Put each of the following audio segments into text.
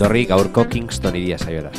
Etorri gaurko Kingston idia saiora.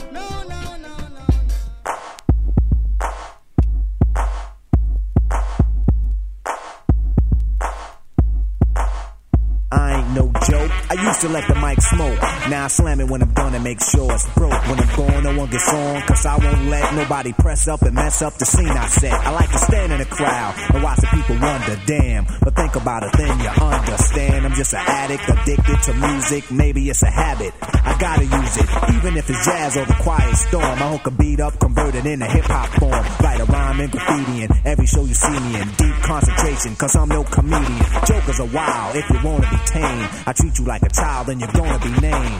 I ain't no joke. I used to let the mic smoke. Now I slam it when I'm done and make sure it's broke. When I'm gone, no one gets on. Cause I won't let nobody press up and mess up the scene I set. I like to stand in the crowd and watch the people wonder, damn. Think about a thing you understand. I'm just an addict, addicted to music. Maybe it's a habit. I gotta use it. Even if it's jazz or the quiet storm. I hook a beat up, convert it into hip hop form. Write a rhyme and graffiti in every show you see me in. Deep concentration, cause I'm no comedian. Jokers are wild if you wanna be tame. I treat you like a child, then you're gonna be named.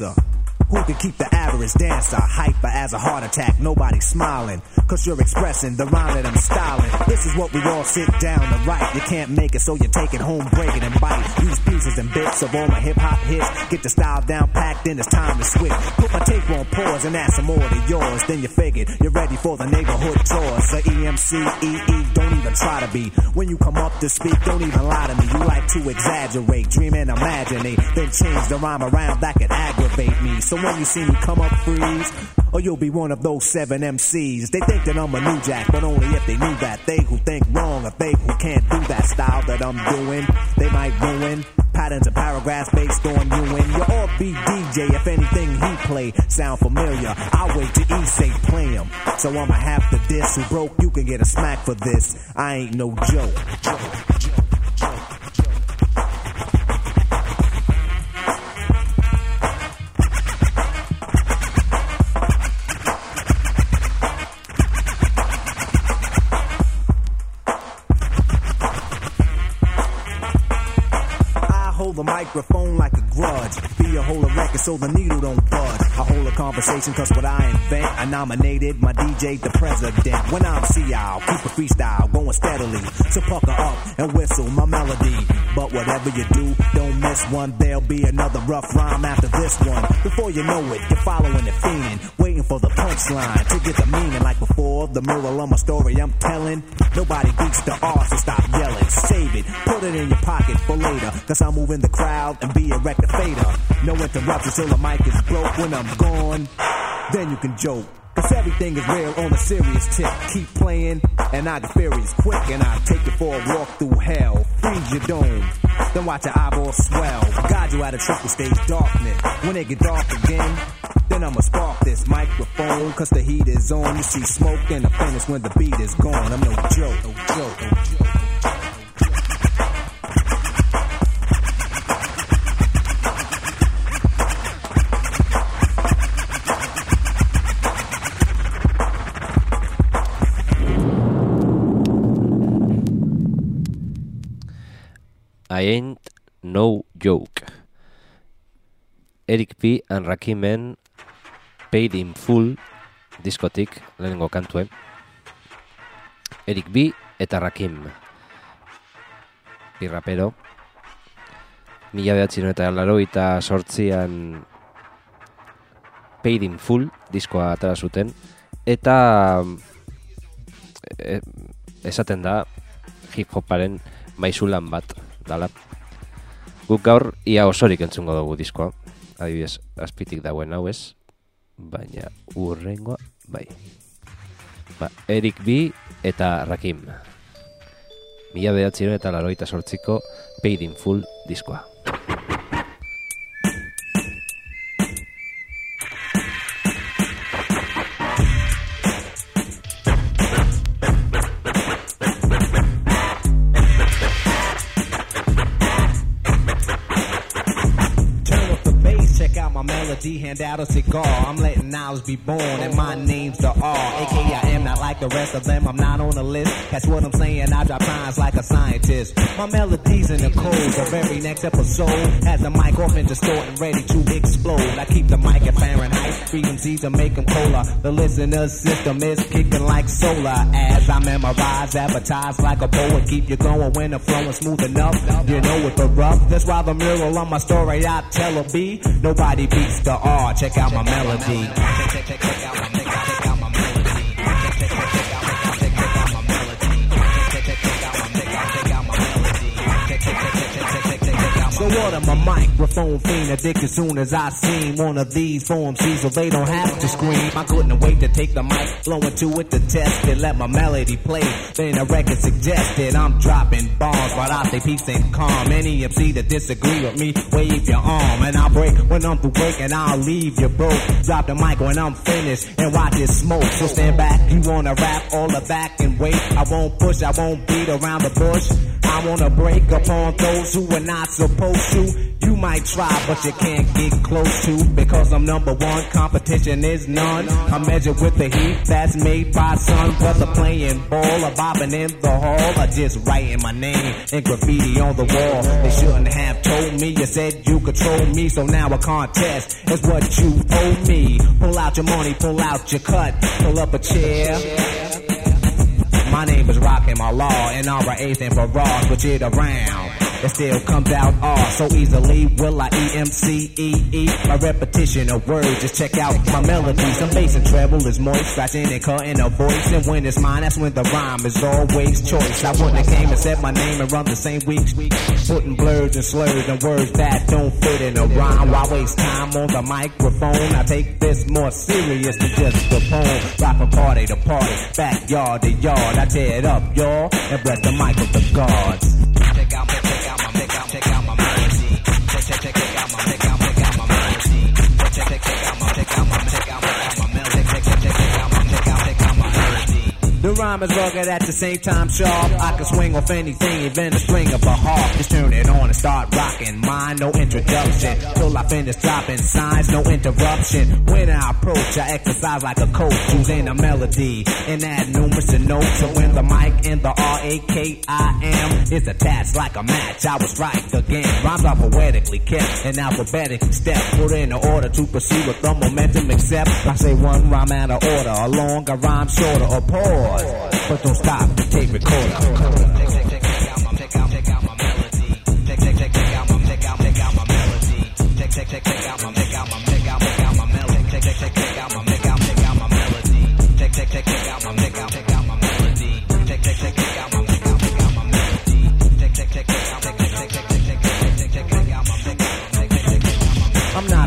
As cancer. Who can keep the average dancer hyper as a heart attack? Nobody smiling, cause you're expressing the rhyme that I'm styling. This is what we all sit down to write. You can't make it, so you take it home, break it and bite. Use pieces and bits of all my hip hop hits. Get the style down packed, then it's time to switch. Put my tape on pause and add some more to yours. Then you figured you're ready for the neighborhood tours. So EMC, EE, don't even try to be. When you come up to speak, don't even lie to me. You like to exaggerate, dream and imaginate. Then change the rhyme around that could aggravate me. So when you see me come up, freeze. Or you'll be one of those seven MCs. They think that I'm a new jack, but only if they knew that. They who think wrong, or they who can't do that style that I'm doing, they might ruin patterns and paragraphs based on you and your offbeat DJ. If anything he play sound familiar, I'll wait to he say play him. So I'ma have to diss who broke. You can get a smack for this. I ain't no joke, joke, joke. So the needle don't budge. I hold a conversation cause what I invent, I nominated my DJ the president. When I'm see y'all, keep a freestyle going steadily. So pucker up and whistle my melody. But whatever you do, don't miss one. There'll be another rough rhyme after this one. Before you know it, you're following the fiending, waiting for the punchline to get the meaning. Like before, the moral of my story I'm telling. Nobody beats the art, so stop yelling. Save it, put it in your pocket for later. Cause I'm moving the crowd and be a rectificator. No interruptions till the mic is broke when I'm gone. Then you can joke. Cause everything is real on a serious tip. Keep playing, and I get furious quick, and I take you for a walk through hell. Freeze your dome, then watch your eyeballs swell. Guide you out of triple stage darkness. When it get dark again, then I'ma spark this microphone, cause the heat is on. You see smoke in the finish when the beat is gone. I'm no joke, no joke, no joke. Ain't no joke. Eric P. and Rakimen Paid in Full diskotik lehenengo kantue. Eric B. eta Rakim. Bi rapero. Mila behatzen eta laro eta sortzian Paid in Full diskoa atara zuten. Eta e, esaten da hip hoparen maizulan bat dala. Guk gaur ia osorik entzungo dugu diskoa. Adibidez, azpitik dagoen hau ez, baina urrengoa bai. Ba, Eric B eta Rakim. Mila behatziron eta laroita sortziko Paid in Full diskoa. Melody. hand out a cigar. I'm letting knowledge be born, and my name's the R. AKA I am not like the rest of them, I'm not on the list. That's what I'm saying, I drop lines like a scientist. My melodies in the code, the very next episode has the mic off and distorting, ready to explode. I keep the mic at Fahrenheit, frequencies to make them colder. The listener system is kicking like solar as I memorize, advertise like a poet. Keep you going when the flow is smooth enough. You know it the rough. That's why the mural on my story I tell a B. Nobody beats the R. Check out my melody. So what am a microphone fiend addicted soon as I seen one of these form C's so they don't have to scream. I couldn't wait to take the mic, blow into it to test it, let my melody play. Then the record suggested I'm dropping bombs, but I say peace and calm. Any MC that disagree with me, wave your arm and I'll break when I'm through breaking. I'll leave you broke. Drop the mic when I'm finished and watch it smoke. So stand back, you wanna rap all the back and wait. I won't push, I won't beat around the bush. I wanna break upon those who are not supposed to. You might try, but you can't get close to because I'm number one. Competition is none. I'm measured with the heat that's made by sun. Whether playing ball or bobbing in the hall or just writing my name in graffiti on the wall. They shouldn't have told me. You said you control me, so now a contest is what you owe me. Pull out your money, pull out your cut, pull up a chair. My name is Rockin' my law, and I R.A. stand for raw, switch it around. It still comes out R so easily. Will I E M C E E? My repetition of words, just check out my melodies. Some bass and treble is moist, scratching and cutting a voice. And when it's mine, that's when the rhyme is always choice. I wouldn't have came and said my name and run the same week. Putting blurs and slurs and words that don't fit in a rhyme. Why waste time on the microphone? I take this more serious than just a poem. Rock party to party, backyard to yard. I tear it up, y'all, and bless the mic with the gods. The rhyme is rugged at the same time sharp. I can swing off anything, even a string of a harp. Just turn it on and start rocking. Mine, no introduction. Till I finish dropping signs, no interruption. When I approach, I exercise like a coach, using a melody and add numerous notes. So when the mic and the R A K I M is attached like a match, I was right again. Rhymes are poetically kept in alphabetic step, put in the order to proceed with the momentum. Except I say one rhyme out of order, a longer rhyme, shorter, or pause. But don't stop the tape recorder. I'm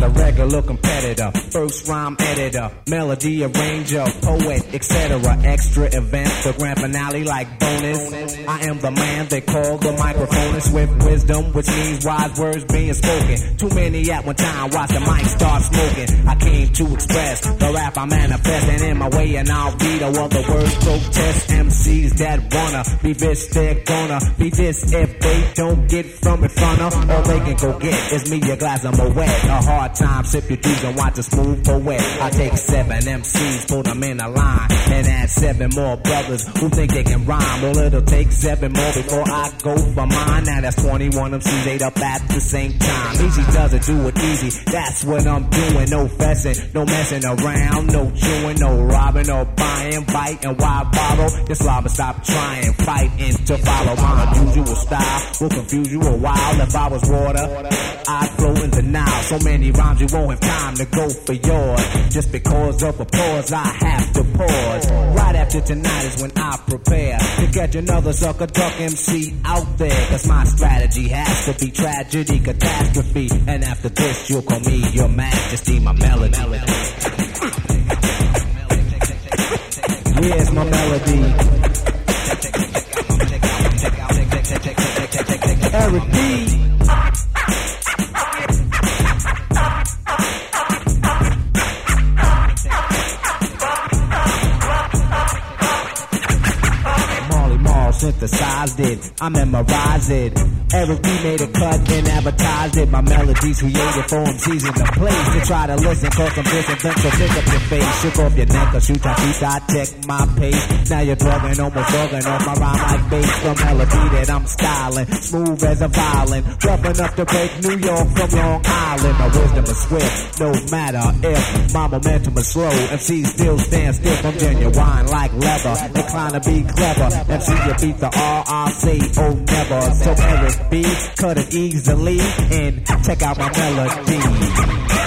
not a regular competitor, first rhyme editor, melody arranger, poet, etc. Extra event, the grand finale like bonus. I am the man they call the microphonist with wisdom, which means wise words being spoken. Too many at one time, watch the mic start smoking. I came to express the rap I manifest, and in my way, and I'll be the other words protest. MCs that wanna be this, they're gonna be this if they don't get from in front of. All they can go get is me a glass of Moet. A hard time, sip your juice and watch the smooth poet. I take seven MCs, put them in a line, and add seven more brothers who think they can rhyme. Well, it'll take seven more before I go for mine. Now that's 21 MCs ate up at the same time. Easy does it, do it easy. That's what I'm doing. No fessing, no messing around, no chewing, no robbing or buying, biting. Why borrow? This lava, stop trying, fighting to follow my unusual style. Will confuse you a while if I was water. I'd flow in the. So many rhymes you won't have time to go for yours. Just because of applause, I have to pause. Right after tonight is when I prepare to catch another sucker duck MC out there. Cause my strategy has to be tragedy, catastrophe. And after this, you'll call me your majesty, my melody. Where's my melody? Eric B. synthesized it, I memorized it. Eric B made a cut and advertised it. My melodies created for MCs in the place to try to listen, cause I'm different, so pick up your face, shook off your neck, or shoot I shoot, I check my pace. Now you're drugging, almost bugging off my rhyme like bass, the melody that I'm styling, smooth as a violin, rough enough to break New York from Long Island. My wisdom is swift, no matter if my momentum is slow. MC still stand stiff, I'm genuine like leather, inclined to be clever. MC you beat the R, I say oh never. So Eric B, cut it easily and check out my melody.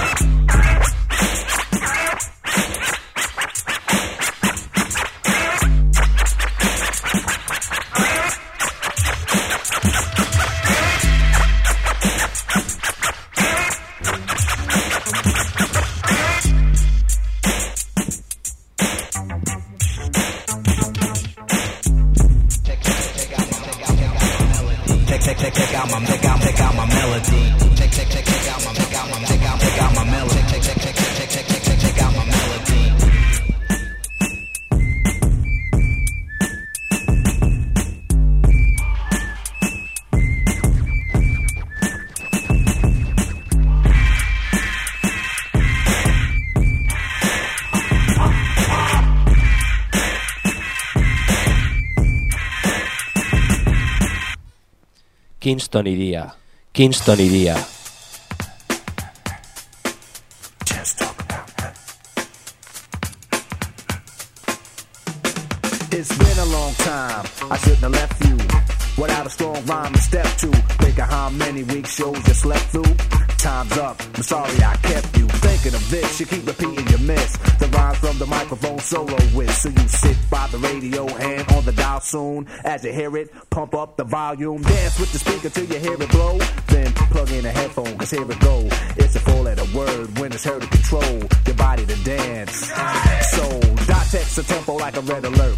Kingston iría. Kingston iría. It's been a long time. I shouldn't have left you without a strong rhyme to step to. Think of how many weeks shows you slept through. Time's up. I'm sorry I kept you thinking of this. You keep repeating your miss. The rhymes from the microphone solo with. So you sit by the radio, hand on the dial soon. As you hear it, pump up the volume. Dance with the speaker till you hear it blow. Then plug in a headphone, cause here it go. It's a four letter word when it's heard to control your body to dance. So, dot text a tempo like a red alert.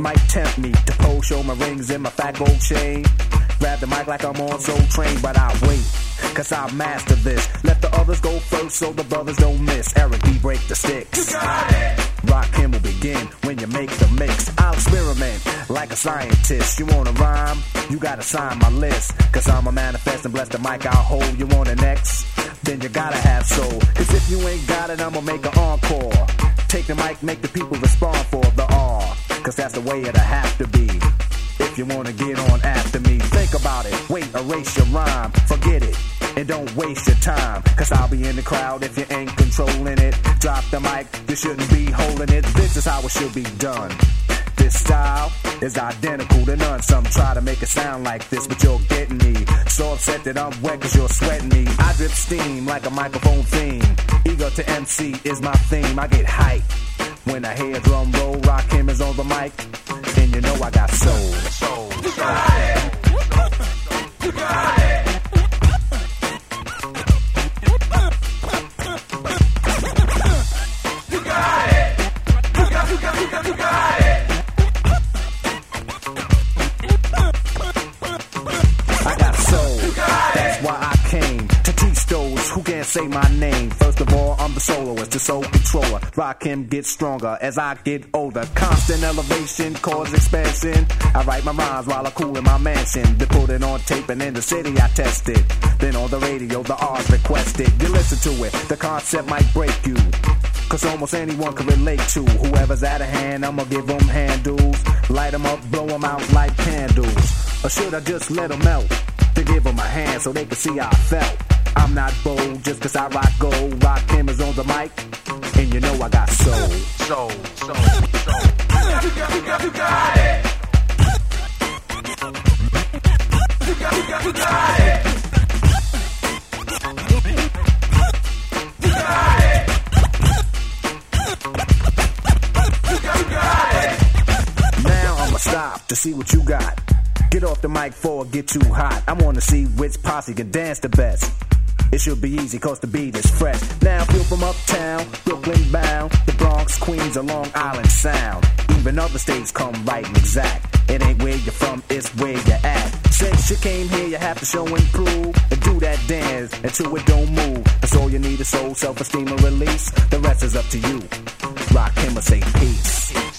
Might tempt me to pose, show my rings and my fat gold chain. Grab the mic like I'm on Soul Train, but I wait, cause I master this. Let the others go first so the brothers don't miss. Eric B. break the sticks. Rock him will begin when you make the mix. I'll experiment like a scientist. You wanna rhyme? You gotta sign my list. Cause I'm a manifest and bless the mic I'll hold. You want an X? Then you gotta have soul. Cause if you ain't got it, I'ma make an encore. Take the mic, make the people respond for the. Cause that's the way it'll have to be. If you wanna get on after me, think about it. Wait, erase your rhyme, forget it. And don't waste your time, cause I'll be in the crowd if you ain't controlling it. Drop the mic, you shouldn't be holding it. This is how it should be done. This style is identical to none. Some try to make it sound like this, but you're getting me. So upset that I'm wet cause you're sweating me. I drip steam like a microphone theme. Ego to MC is my theme. I get hype when I hear drum roll. Rock him is on the mic, and you know I got soul. Soul. I got soul. You got it. You got it. You got it. I got soul. That's why I came to teach those who can't say my name. First of all, I'm the soloist, the soul controller. Rock him get stronger as I get older. Constant elevation, cause expansion. I write my rhymes while I cool in my mansion. They put it on tape and in the city I test it. Then on the radio, the R's requested. You listen to it, the concept might break you. Cause almost anyone can relate to whoever's out of hand. I'ma give them handles. Light them up, blow them out like candles. Or should I just let them melt? To give them a hand so they can see how I felt. I'm not bold just cause I rock gold. Rock is on the mic. And you know I got soul. Soul, soul, soul. You got it! You got it! You got it! You got it! Now I'ma stop to see what you got. Get off the mic it get too hot. I wanna see which posse can dance the best. It should be easy cause the beat is fresh. Now feel from uptown, Brooklyn bound, the Bronx, Queens, or Long Island Sound. Even other states come right and exact. It ain't where you're from, it's where you're at. Since you came here, you have to show and prove and do that dance until it don't move. That's all you need is soul, self-esteem, and release. The rest is up to you. Rock him or say peace.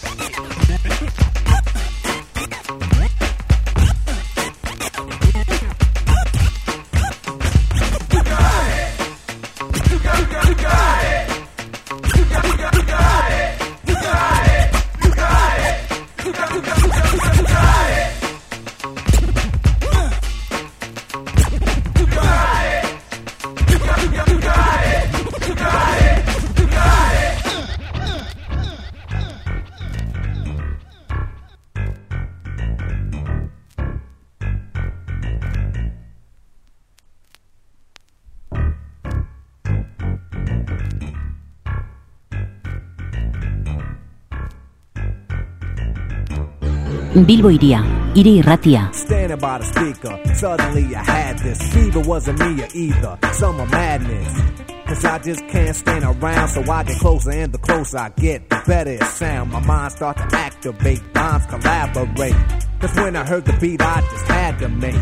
Bilbo iria, hiri irratia. Standing by the speaker, suddenly I had this fever. Wasn't me either. Summer madness. Cause I just can't stand around, so I get closer, and the closer I get, the better it sound. My mind start to activate, minds collaborate. Cause when I heard the beat, I just had to make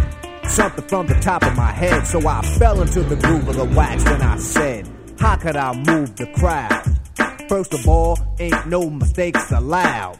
something from the top of my head. So I fell into the groove of the wax, and I said, How could I move the crowd? First of all, ain't no mistakes allowed.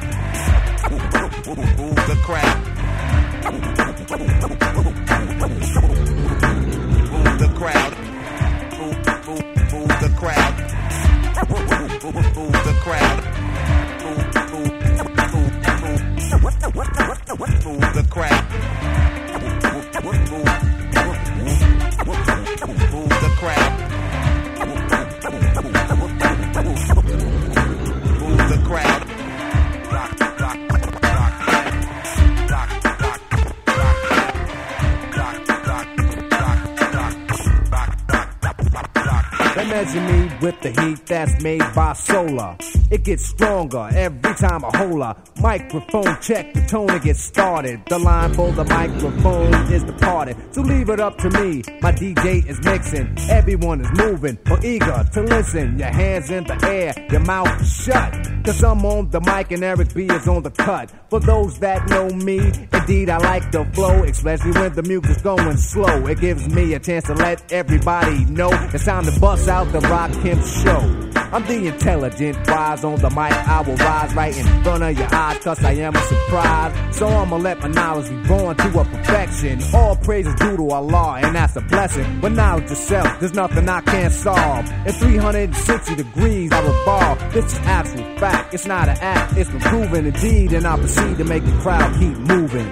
Move the crowd. Move the crowd. Move the crowd. Move the crowd. Move the crowd. Move the crowd. Measure me with the heat that's made by solar. It gets stronger every time I hold a microphone check. The tone it gets started. The line for the microphone is departed. So leave it up to me. My DJ is mixing. Everyone is moving or eager to listen. Your hands in the air, your mouth shut. Cause I'm on the mic and Eric B is on the cut. For those that know me, indeed I like the flow, especially when the music's going slow. It gives me a chance to let everybody know it's time to bust out the Rock Him show. I'm the intelligent wise on the mic. I will rise right in front of your eyes, cause I am a surprise. So I'ma let my knowledge be born to a perfection. All praise is due to Allah, and that's a blessing. But knowledge itself, there's nothing I can't solve. In 360 degrees, I revolve. This is actual fact. It's not an act, it's been proven indeed, and I proceed to make the crowd keep moving.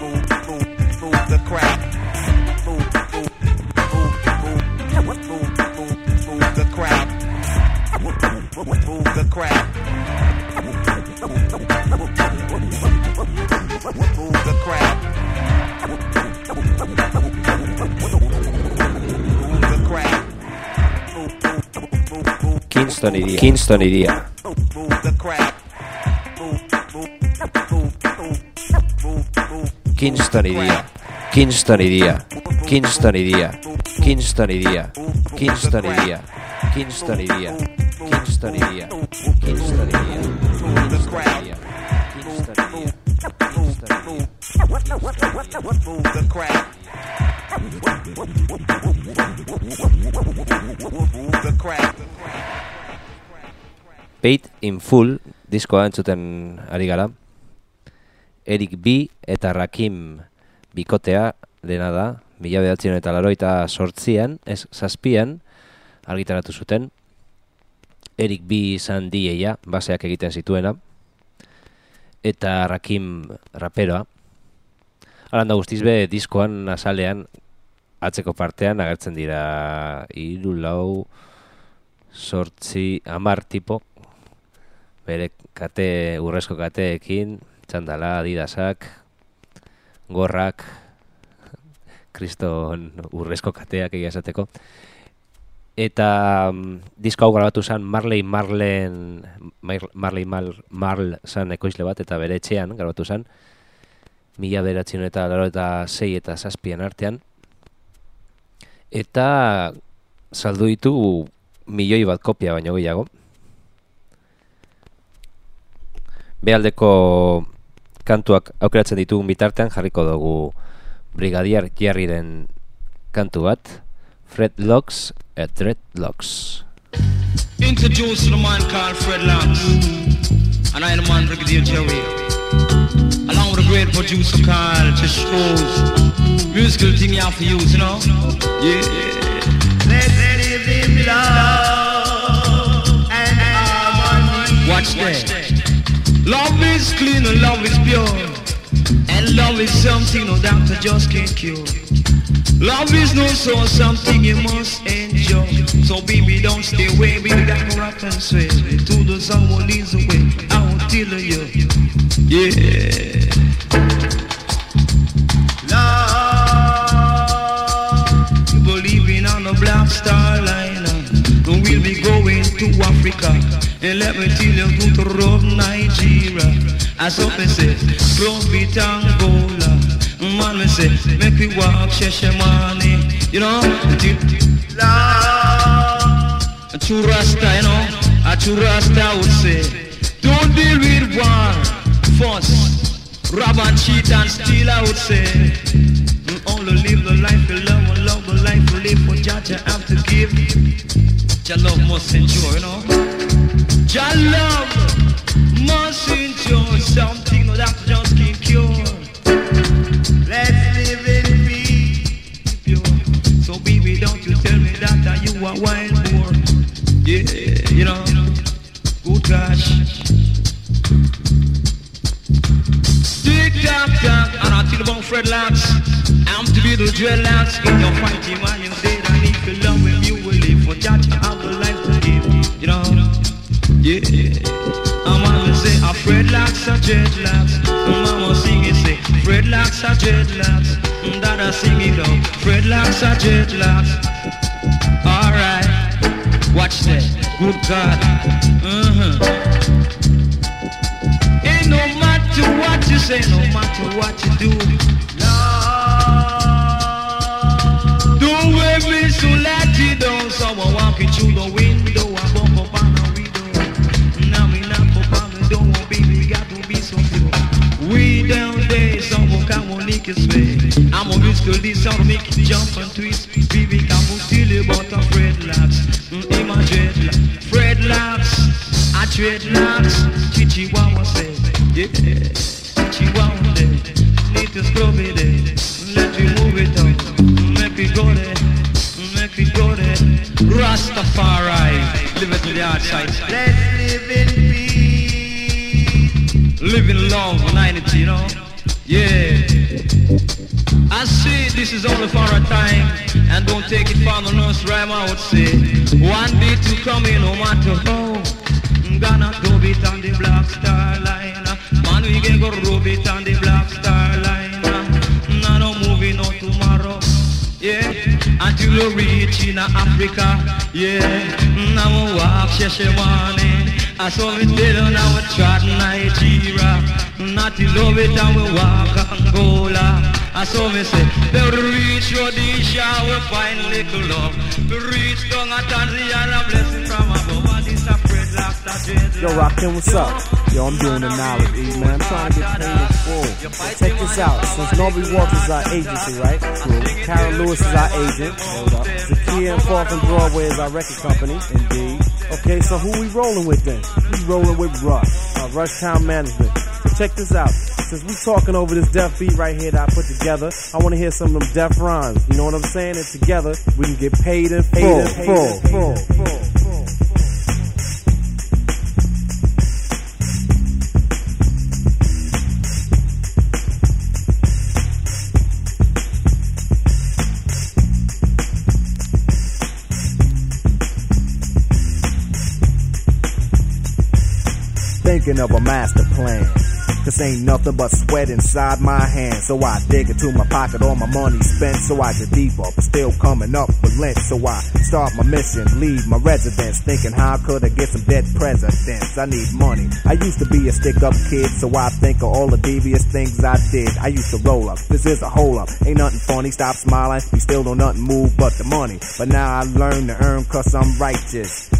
Move, move, move the crowd. Move, move, move the crowd. Move the crowd. Move the crowd. Move, move, move, move, Kingston iria. Kingston iria. move the crowd. Move, move, move, move, move, move. Kingston iria. Kingston iria. Kingston iria. Kingston iria. Kingston iria. Kingston iria. Kingston iria. Crowd. Kingston iria. Move the crowd. The crowd. Paid in Full diskoa entzuten ari gara. Erik B eta Rakim bikotea, dena da, mila behatzen eta laroita sortzian, ez zazpian, argitaratu zuten, Erik B. Izan dieia, baseak egiten zituena, eta Rakim raperoa. Alanda guztiz be, diskoan azalean, atzeko partean agertzen dira hiru lau sortzi amar tipo. Bere kate urrezko kateekin txandala adidasak gorrak kriston urrezko kateak egia esateko eta mm, disko hau grabatu zen Marley Marlen Mar- Marley Mar, Marl zan ekoizle bat eta bere etxean grabatu zen mila beratzen eta laro eta sei eta zazpian artean eta saldu ditu milioi bat kopia baino gehiago. Bealdeko kantuak aukeratzen ditugun bitartean jarriko dugu Brigadier Jerryren kantu bat, Fred Locks et Dreadlocks. Introduce the man called Fred Lance. And I am the man Brigadier Jerry. Along with a great producer called Tish Rose. Musical thing you have to use, you know? Yeah. Let's live in love and harmony. Watch that. Love is clean and love is pure. And love is something no doctor just can't cure. Love is no so something you must enjoy. So baby, don't stay away, baby, can rock and sway. To the someone leads away, I will tell you. Yeah. Love. You believing on a black star liner. We'll be going to Africa. And let me tell you, to Rome, Nigeria. As and say, close beat Angola. Man, me say, make me walk Sheshemani. You know, a true Rasta, you know, a true Rasta would say, don't deal with war, fuss, rob and cheat and steal, I would say. Mm, and only live the life you love and love the life you live for Jah Jah have to give. Jah love must endure, you know. Jah love must endure something no that just can't cure. Let's live in peace. pure. So baby, don't you tell me that uh, you are wild boar. Yeah, you know, good gosh. Tick tock tock, and I tell about Fred Lance. I'm the dreadlocks in your fighting while you're dead. Judge have a life to give. You know, yeah. I'm gonna say, a Fred Locks are dreadlocks. Mama sing it, say, Fred Locks are dreadlocks. Dada sing it out, Fred Locks are dreadlocks. Alright, watch that, good God. Uh-huh. Ain't no matter what you say, no matter what you do. Love. Don't wait me so let you down. Someone walking through the window, I bump up on the window. Now me knock up on the door, baby, got to be so pure. We down there, someone come on lick his way. I'm a musical this make it jump and twist. Baby, come on tell you about a Fred Mm, in my dreadlocks, I dreadlocks. Chihuahua say, yeah, Chihuahua there. Need to scrub it there. Rastafari, live it to the outside. Let's live in peace. Living long for 90, you know? Yeah. I say this is only for a time, and don't take it for the nurse rhyme, I would say. One day to come in, no matter how. Gonna go it on the black star line. Man, we can go rub it on the black star line. Now no moving no tomorrow. Yeah, until we reach in Africa. Yeah, now we walk Sheshemane. I saw it there now we trot Nigeria. Not to love it and we walk Angola. I saw me say, they reach Rhodesia, we find little love. We reach down at Tanzania, blessing from above. Yo, Rockin', what's up? Yo, I'm doing the knowledge, E, man. I'm trying to get paid in full. So Check this out. Since Nobby Walk is our agency, right? True. Karen Lewis is our agent. Hold up. Zakia and Fourth and Broadway is our record company. Indeed. Okay, so who we rolling with then? We rolling with Rush, uh, Rush Town Management. So check this out. since we're talking over this deaf beat right here that I put together, I want to hear some of them deaf rhymes. You know what I'm saying? And together we can get paid in full, full, full, full, full. Thinking of a master plan. Cause ain't nothing but sweat inside my hands. So I dig into my pocket, all my money spent. So I get deeper, but still coming up with lint. So I start my mission, leave my residence. Thinking how I could I get some dead presidents? I need money. I used to be a stick up kid, so I think of all the devious things I did. I used to roll up, this is a hole up. Ain't nothing funny, stop smiling. We still don't nothing move but the money. But now I learn to earn cause I'm righteous.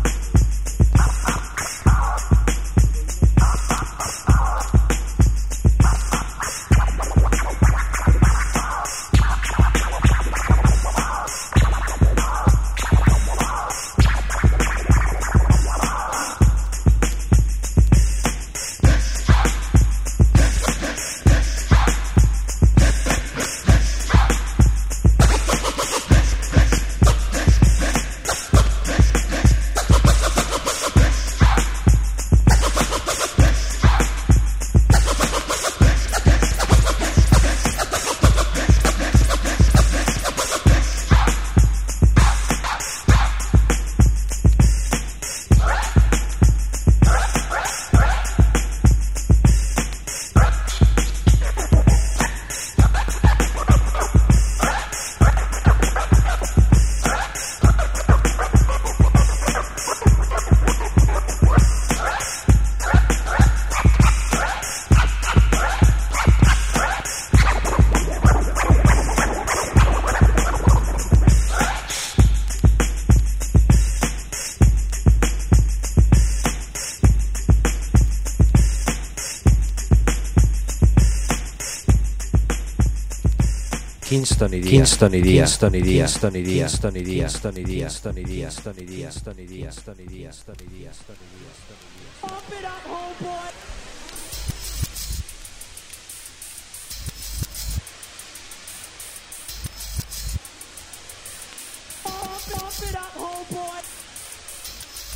Kingston iría, Kingston iría, Kingston iría, Kingston iría, Kingston iría, Kingston iría, Kingston iría, Kingston iría, Kingston iría, Kingston iría, Kingston iría, Kingston iría,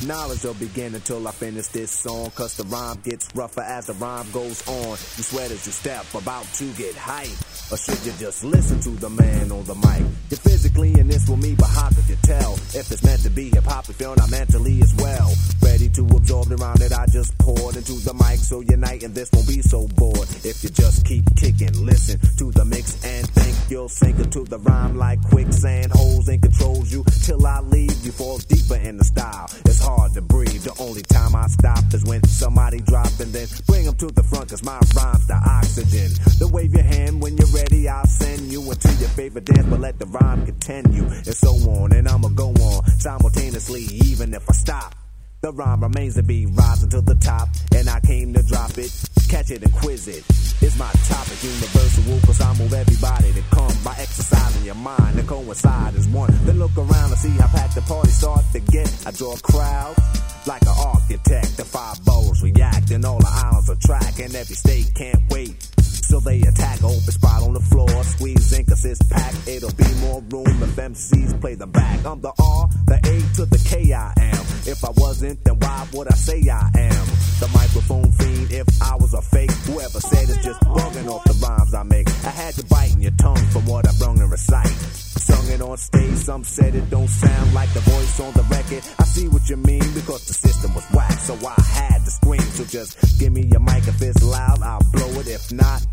Knowledge will begin until I finish this song. Cause the rhyme gets rougher as the rhyme goes on. You sweat as you step, about to get hype. Or should you just listen to the man on the mic? You're physically in this with me, but how could you tell? If it's meant to be hip hop, if you're not mentally as well. Ready to absorb the rhyme that I just poured into the mic, so unite and this won't be so bored. If you just keep kicking, listen to the mix and think you'll sink into the rhyme like quicksand. Holes and controls you till I leave. You fall deeper in the style. It's hard to breathe. The only time I stop is when somebody drop and then bring them to the front, cause my rhyme's the oxygen. The wave your hand when you're ready, I'll send you into your favorite dance, but let the rhyme continue, and so on. And I'ma go on simultaneously, even if I stop. The rhyme remains to be rising to the top, and I came to drop it, catch it and quiz it. It's my topic, universal, cause I move everybody to come by exercising your mind to coincide as one. Then look around and see how packed the party start to get. I draw a crowd like an architect. The five boroughs react, and all the islands attract, and every state can't wait So they attack, open spot on the floor, squeeze in cause it's packed. It'll be more room if MCs play the back. I'm the R, the A to the K I am. If I wasn't, then why would I say I am? The microphone fiend, if I was a fake, whoever said it's just bugging off the rhymes I make. I had to bite in your tongue from what I brung and recite. Sung it on stage, some said it don't sound like the voice on the record. I see what you mean because the system was whack, so I had to scream. So just give me your mic if it's loud, I'll blow it. If not,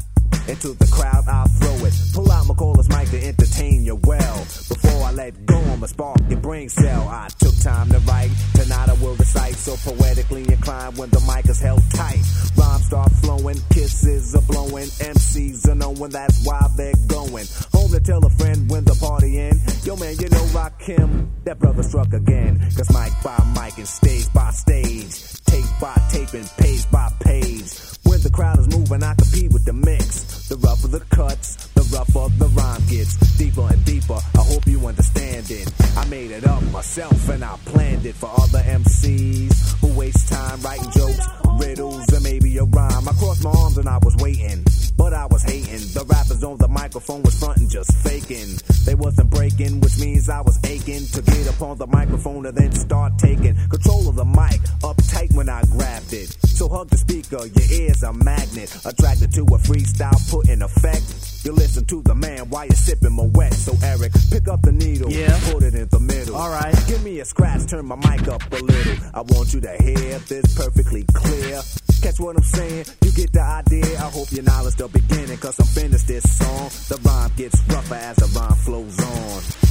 into the crowd, I'll throw it. Pull out McCall's mic to entertain you well. Before I let go, I'ma spark your brain cell. I took time to write, tonight I will recite. So poetically inclined when the mic is held tight. Rhymes start flowing, kisses are blowing. MCs are knowing that's why they're going. Home to tell a friend when the party end. Yo man, you know Rakim, that brother struck again. Cause mic by mic and stage by stage. Tape by tape and page by page. The crowd is moving, I compete with the mix. The rougher the cuts, the rougher the rhyme gets. Deeper and deeper, I hope you understand it. I made it up myself and I planned it for other MCs who waste time writing jokes, riddles, maybe a rhyme. I crossed my arms and I was waiting, but I was hating. The rappers on the microphone was fronting, just faking. They wasn't breaking, which means I was aching to get up on the microphone and then start taking control of the mic, uptight when I grabbed it. So hug the speaker, your ears are magnet, attracted to a freestyle put in effect. You listen to the man while you're sipping my wet. So Eric, pick up the needle, Yeah. put it in the middle. All right. Give me a scratch, turn my mic up a little. I want you to hear this perfectly clear. Catch what I'm saying? You get the idea. I hope your knowledge the beginning, cause I'm finished this song. The rhyme gets rougher as the rhyme flows on.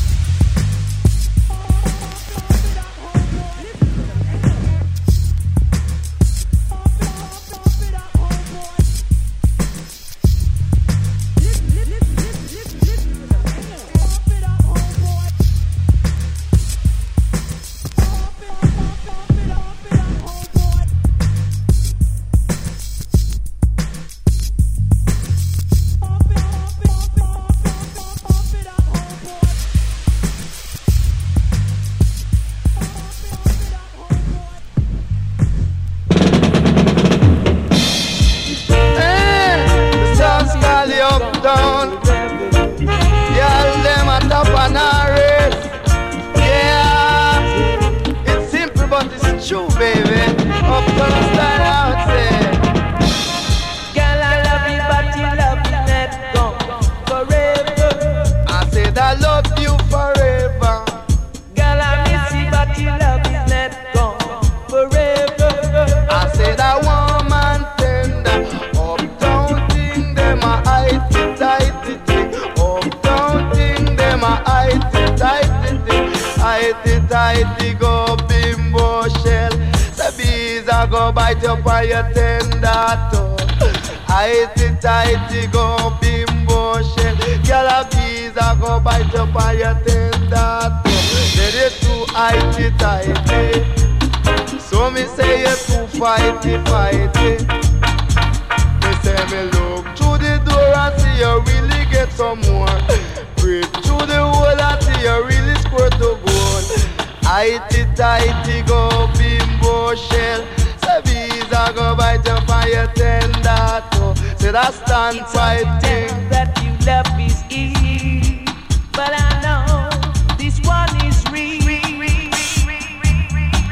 Up on your tender toe. That stand fighting. that you love is easy, but I know this one is real.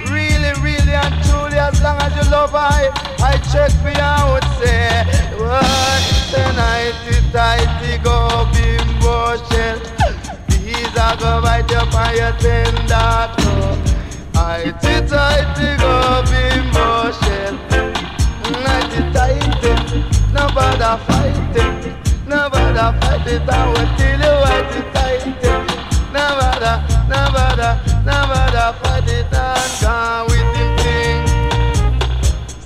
Really, really and truly, as long as you love I, I check me out, say, what? Tonight, tighty go bimbo shell. These are go bite up your tender toe. Tighty, tighty go bimbo shell. Nighty, tighty, no bother fight it. It, I will tell you what it tighty. No bother, no bother, no bother fight it and gone with him thing.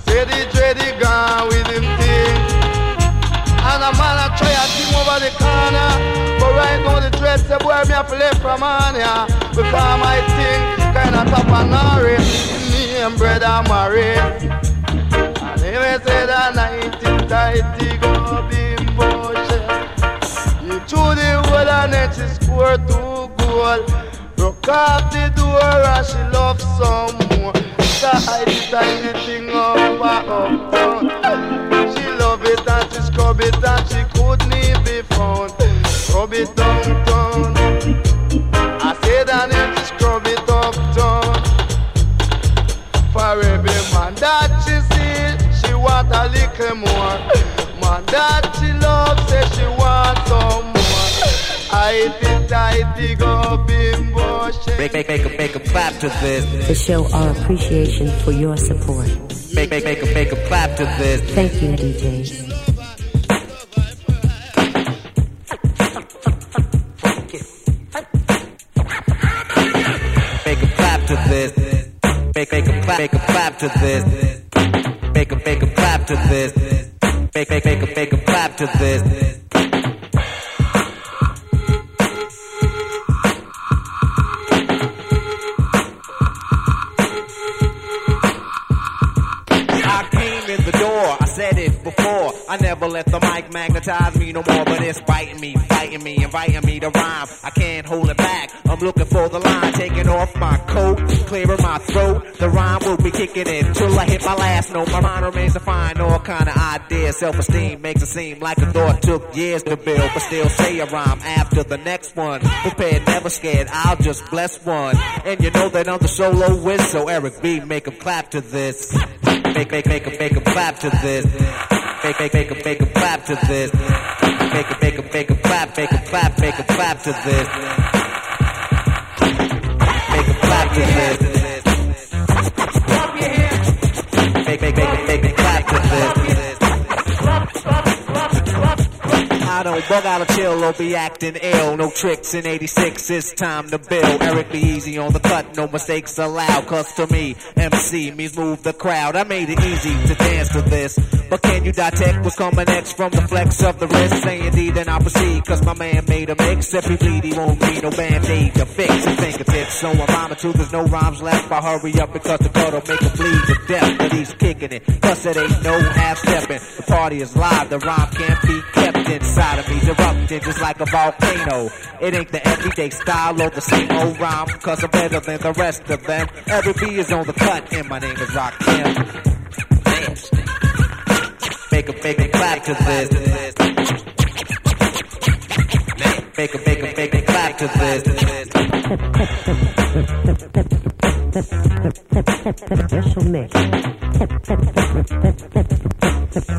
Say the dready gone with him thing. And a man a try a team over the corner. But right now the dread say boy me to left from on ya. Because my thing kinda top and nary. Me and brother marry. And if say that nighty tighty go bimbo. You threw the whole and then she scored two goal. Broke off the door and she loved some more. Side tiny thing over uptown. She love it and she scrub it and she couldn't be found. Scrub it downtown. Want a more. Man that she loves, say she want some more. I think I dig up bimbo Make, make, make, a, make a clap to this. to show our appreciation for your support. Make, make, make, a, make a clap to this. Thank you, DJs. Make a clap to this. Make, make a clap, make a clap to this. Make a, make a to this. Make, make, make a, make a clap to this. I never let the mic magnetize me no more, but it's biting me, fighting me, inviting me to rhyme. I can't hold it back. I'm looking for the line, taking off my coat, clearing my throat. The rhyme will be kicking in till I hit my last note. My mind remains to find all kind of ideas. Self-esteem makes it seem like a thought took years to build, but still say a rhyme after the next one. Prepared, never scared. I'll just bless one. And you know that I'm the solo whiz, so Eric B, make 'em clap to this. Make, make, make 'em, make 'em clap to this. Make, make, make 'em, make 'em clap to this. Make 'em, make 'em, make 'em clap, make 'em clap, make 'em clap to this. Make 'em clap to this. Make, make, make 'em, make 'em clap to this. I don't bug out of chill or be acting ill. No tricks in 86, it's time to build. Eric B easy on the cut, no mistakes allowed. Cause to me, MC means move the crowd. I made it easy to dance to this. But can you detect what's coming next from the flex of the wrist? Say indeed, then I proceed. Cause my man made a mix. If he bleed, he won't need no band-aid to fix his fingertips. So I'm rhyming too, there's no rhymes left. I hurry up because the cut'll make him bleed to death. But he's kicking it. Cause it ain't no half-stepping. The party is live, the rhyme can't be kept inside of me. Erupting just like a volcano. It ain't the everyday style or the same old rhyme. Cause I'm better than the rest of them. Eric B is on the cut, and my name is Rakim. Make a, make a clap to this. Make a, make a, make a clap to this. Special mix. Make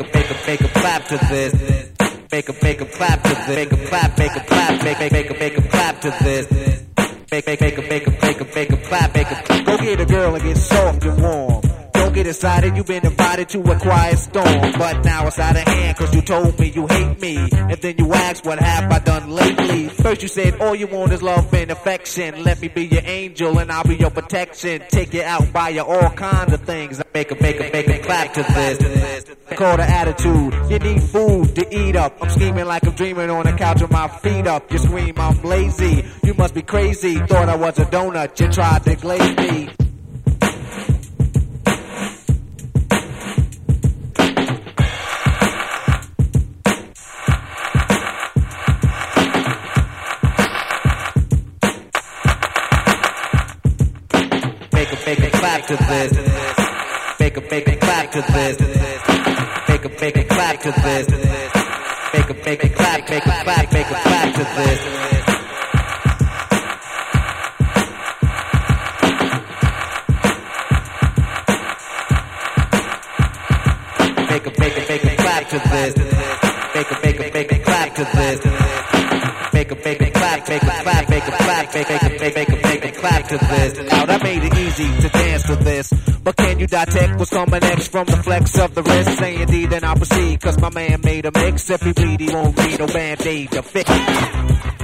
a, make a, clap to this. Make a, clap to this. Make a clap, make make, make a clap to this. Excited, you've been invited to a quiet storm. But now it's out of hand, cause you told me you hate me. And then you asked, what have I done lately? First you said, all you want is love and affection. Let me be your angel and I'll be your protection. Take you out, buy you all kinds of things. I make a, make a, make a clap to this. I call the attitude. You need food to eat up. I'm scheming like I'm dreaming on the couch with my feet up. You scream, I'm lazy. You must be crazy. Thought I was a donut. You tried to glaze me. Clap to this. Make a, make a clap to this. Make a, make a clap to this. Make a, make a clap, make a clap, make a clap to this. Make a, make a, make a clap to this. Make a, make a, make a clap to this. Make a, make a clap, make a clap, make a clap, make a, make a, to this. Now that made it easy to dance to this. But can you detect what's coming next from the flex of the wrist? Say indeed, then I'll proceed. Cause my man made a mix. If he bleed, he won't need no band-aid to fix.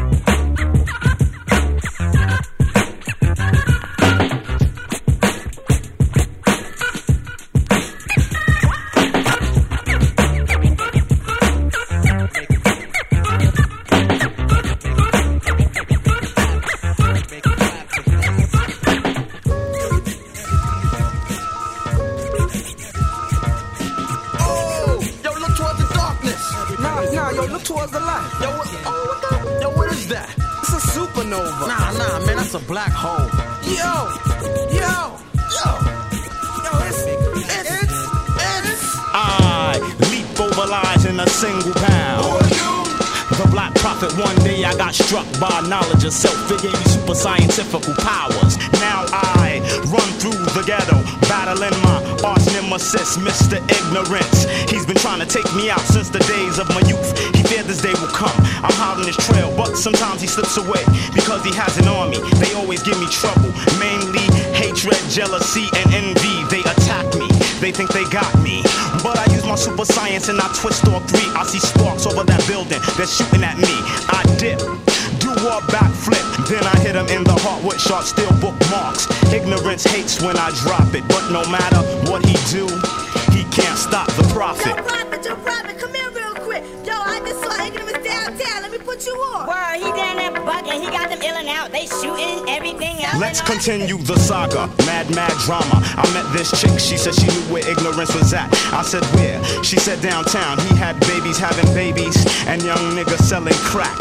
Black hole. Yo, yo, yo, yo, it's, it's, it's, I leap over lies in a single pound. The black prophet, one day I got struck by knowledge of self. It gave me super scientific powers. Now I run through the ghetto, battling my arch nemesis, Mr. Ignorance. He's been trying to take me out since the days of my youth. He feared this day will come. I'm hot on his trail, but sometimes he slips away because he has an army. They always give me trouble, mainly hatred, jealousy, and envy. They attack me. They think they got me. But I use my super science and I twist all three. I see sparks over that building. They're shooting at me. I dip. Do a backflip. Then I hit him in the heart with sharp steel bookmarks. Ignorance hates when I drop it. But no matter what he do, he can't stop the prophet. Yo, Prophet, yo, Prophet, come here real quick. Yo, I just saw Ignorance downtown. Let me put you on. Word, he down there bugging. He got them and out. They shooting everything. Let's continue the saga. Mad, mad drama. I met this chick. She said she knew where ignorance was at. I said, where? She said, downtown. He had babies having babies and young niggas selling crack.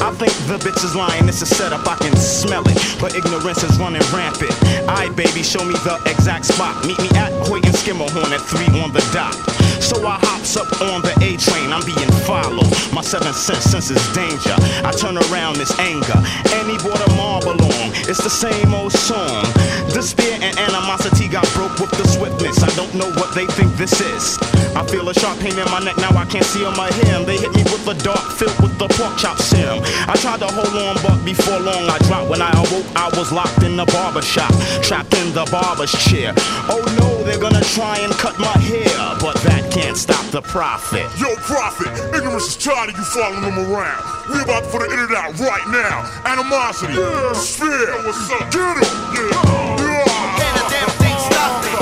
I think the bitch is lying. It's a setup. I can smell it. But ignorance is running rampant. I, baby, show me the exact spot. Meet me at Hoyt and Schermerhorn at 3 on the dot. So I hops up on the A train. I'm being followed. My seventh sense senses danger. I turn around, it's anger. And he brought a marble along. It's the same old song. Despair and animosity got broke with the swiftness. I don't know what they think this is. I feel a sharp pain in my neck, now I can't see on my hem. They hit me with a dart filled with the pork chop serum. I tried to hold on, but before long I dropped. When I awoke, I was locked in the barber shop, trapped in the barber's chair. Oh no, they're gonna try and cut my hair, but that can't stop the prophet. Yo, Prophet, ignorance is tired of you following them around. We about to put an internet out right now. Animosity, yeah. Sphere, what's up? Get him, yeah. yeah. Can a damn thing stop me?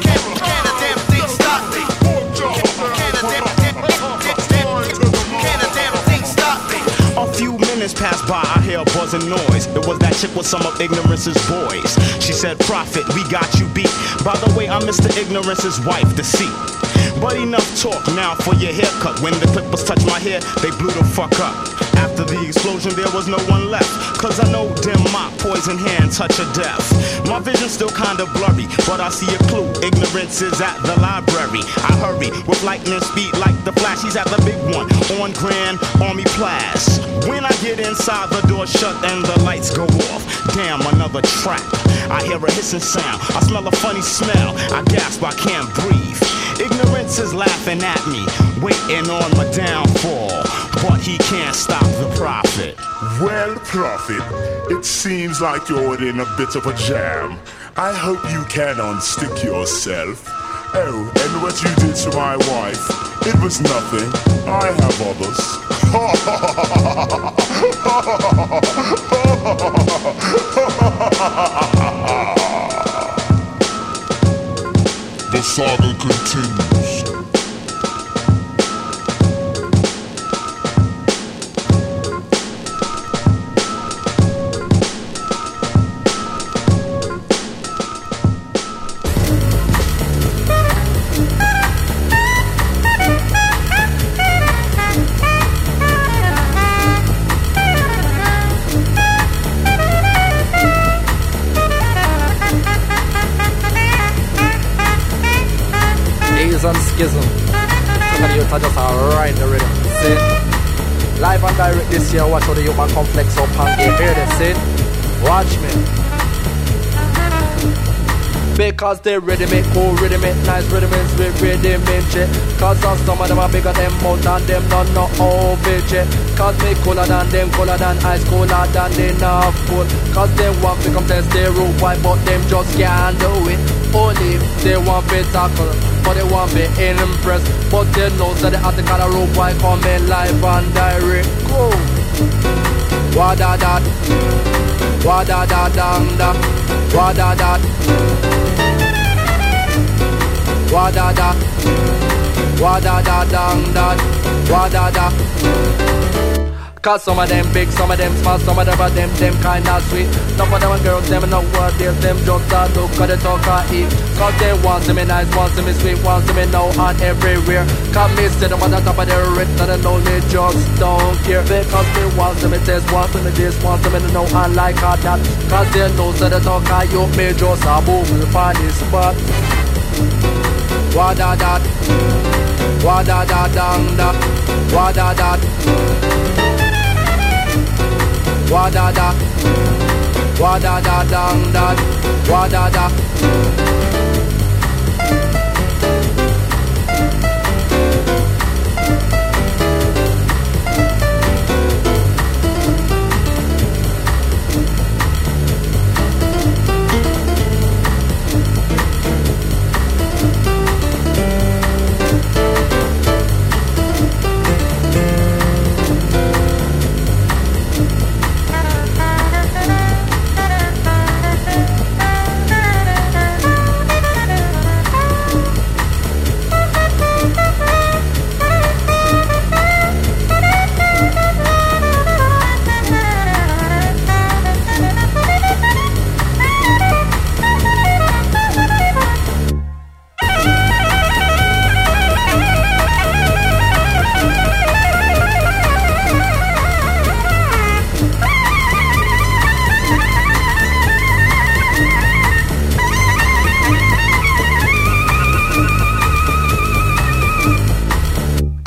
Can, can a damn thing stop me? Can a damn, damn, damn, can a damn thing stop me? A few minutes passed by, I hear a buzzing noise. It was that chick with some of ignorance's boys. She said, Prophet, we got you beat. By the way, I'm Mr. Ignorance's wife, deceit. But enough talk now for your haircut. When the clippers touched my hair, they blew the fuck up. After the explosion, there was no one left. Cause I know dim mak, poison hand, touch of death. My vision's still kinda blurry, but I see a clue. Ignorance is at the library. I hurry with lightning speed like the flash. He's at the big one on Grand Army Place. When I get inside, the door shut and the lights go off. Damn, another trap. I hear a hissing sound. I smell a funny smell. I gasp, I can't breathe. Ignorance is laughing at me, waiting on my downfall. But he can't stop the prophet. Well, Prophet, it seems like you're in a bit of a jam. I hope you can unstick yourself. Oh, and what you did to my wife, it was nothing. I have others. the saga continues. Direct this year, watch how the human complex up and get hear this, see? Watch me. Because they rhythm it, cool rhythm it, nice rhythm it, sweet rhythm it, shit. Cause some of them are bigger than mouth and them none no shit. Cause me cooler than them, cooler than ice, cooler than they not cool. Cause they want to come test their root why, but them just can't do it. Only they want to tackle, but they want to impressed. But they know that they have to call a root why coming live and direct. Cool. Wada da, wada da dang da, wada da. Wada da, wada da dang da, wada da. Cause some of them big, some of them small, some of them are them, them kinda sweet. Some of them are girls, them know what they them just a look at the talk I eat. Cause they want to me nice, want to me sweet, want to me now and everywhere. Cause me sit them on the top of their and I know they just don't care. Because they want to me taste, want to me this, want to me know and like all that. Cause they know so the talk I you me just a boom upon this spot. What da da, what da da dang da, what da da. Wa da da, wa da da dang da, wa da da.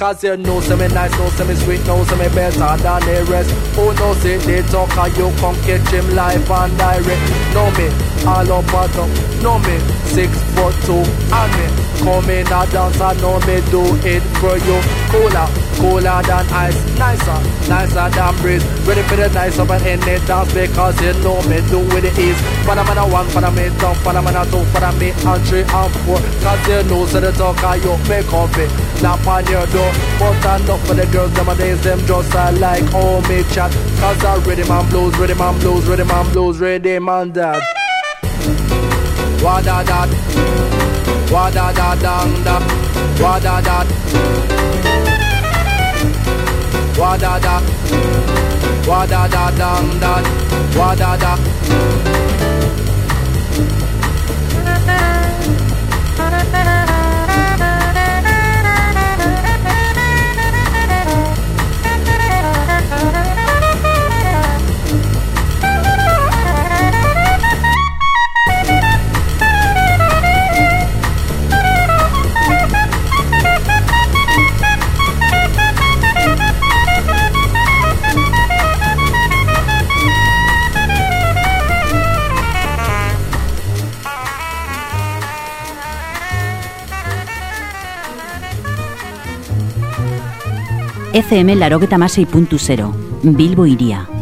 Cause you know say me nice, know say me sweet, know say me better than the rest. Who know say they talk and you come catch him live and direct? Know me, all up bottom, know me, six foot two. And me, come in a dance and know me do it for you. Cooler, cooler than ice, nicer, nicer than breeze. Ready for the nice up and any dance because you know me do with the ease. For the man a one, the me two, for the man a two, the me and three and four. Cause you know say the talk and you make comfy Knock on your door, but stand up for the girls nowadays Them just a like how me chat. Cause I rhythm and blues, rhythm and blues, rhythm and blues, rhythm and that Wa da da, wa da da da, wa da da, wa da da, wa da da da, wa da da. FM larogeta masei puntu zero, Bilbo iria.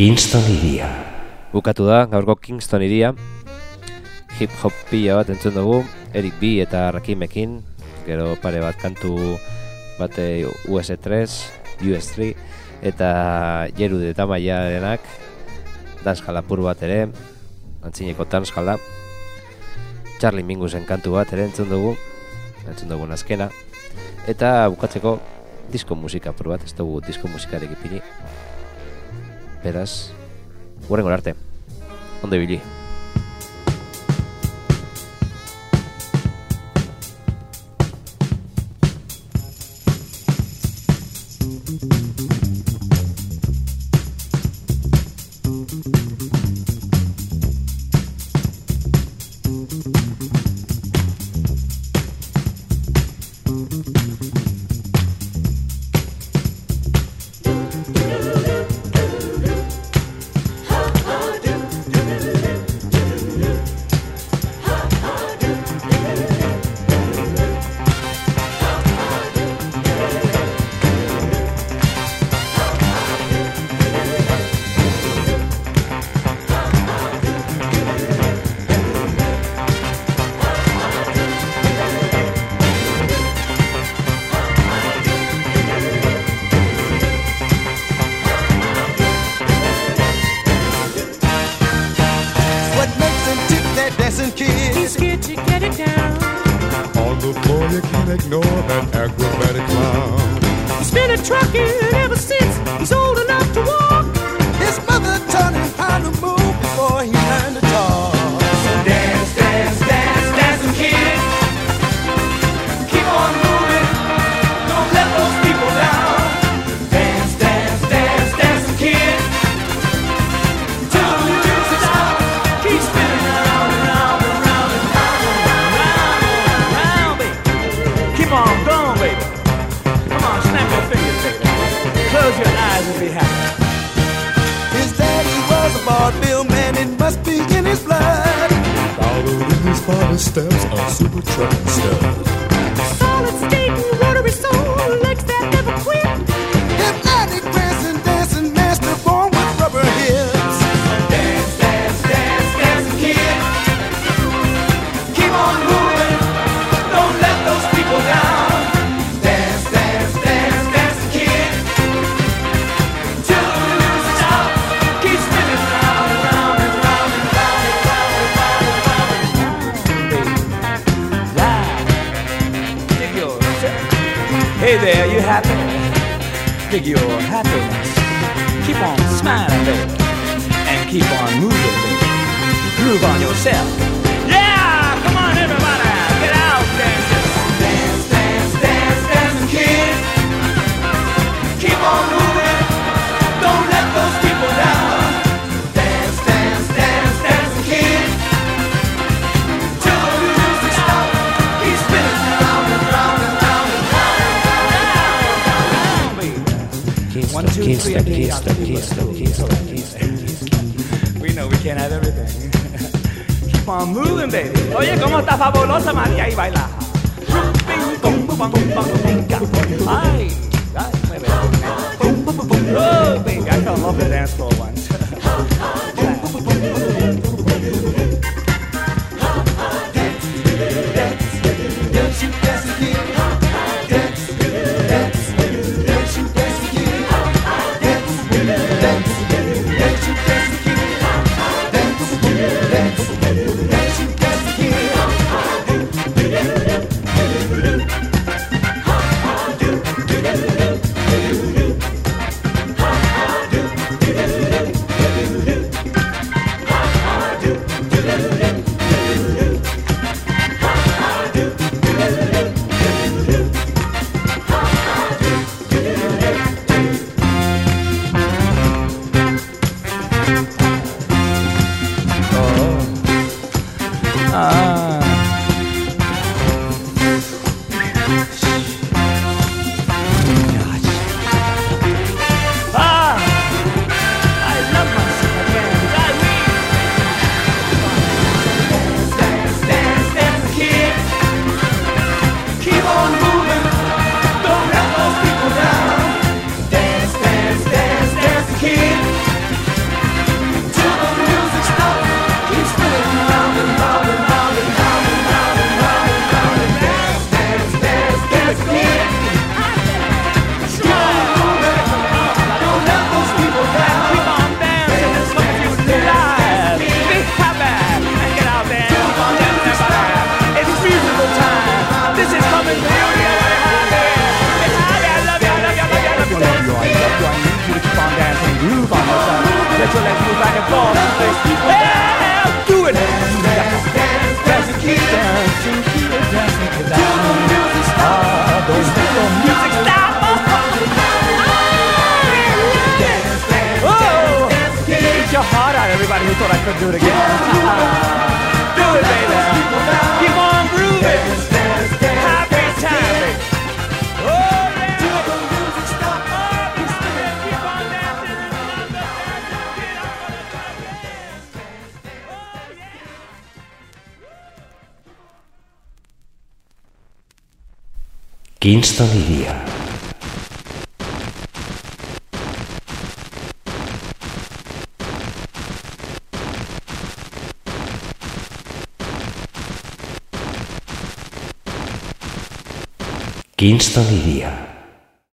Kingston iria. Bukatu da, gaurko Kingston iria. Hip hop pila bat entzun dugu, Eric B eta Rakimekin, gero pare bat kantu bate US3, US3, eta jeru tamaiarenak maiarenak, danskalapur bat ere, antzineko danskala, Charlie Mingusen kantu bat ere entzun dugu, entzun dugu azkena, eta bukatzeko disko musika bat, ez dugu disko musikarek ipini. beraz, gurengo arte. Onde bili. figure happiness. Keep on smiling, baby, and keep on moving, baby. Groove on yourself. Kingston, Kingston, Kingston, Kingston, Kingston. We know we can't have everything. Keep on moving, baby. Oye, cómo está fabulosa María y baila. Ay, ay, mueve. Oh, baby, I fell in love with dance for a while. Winston iria.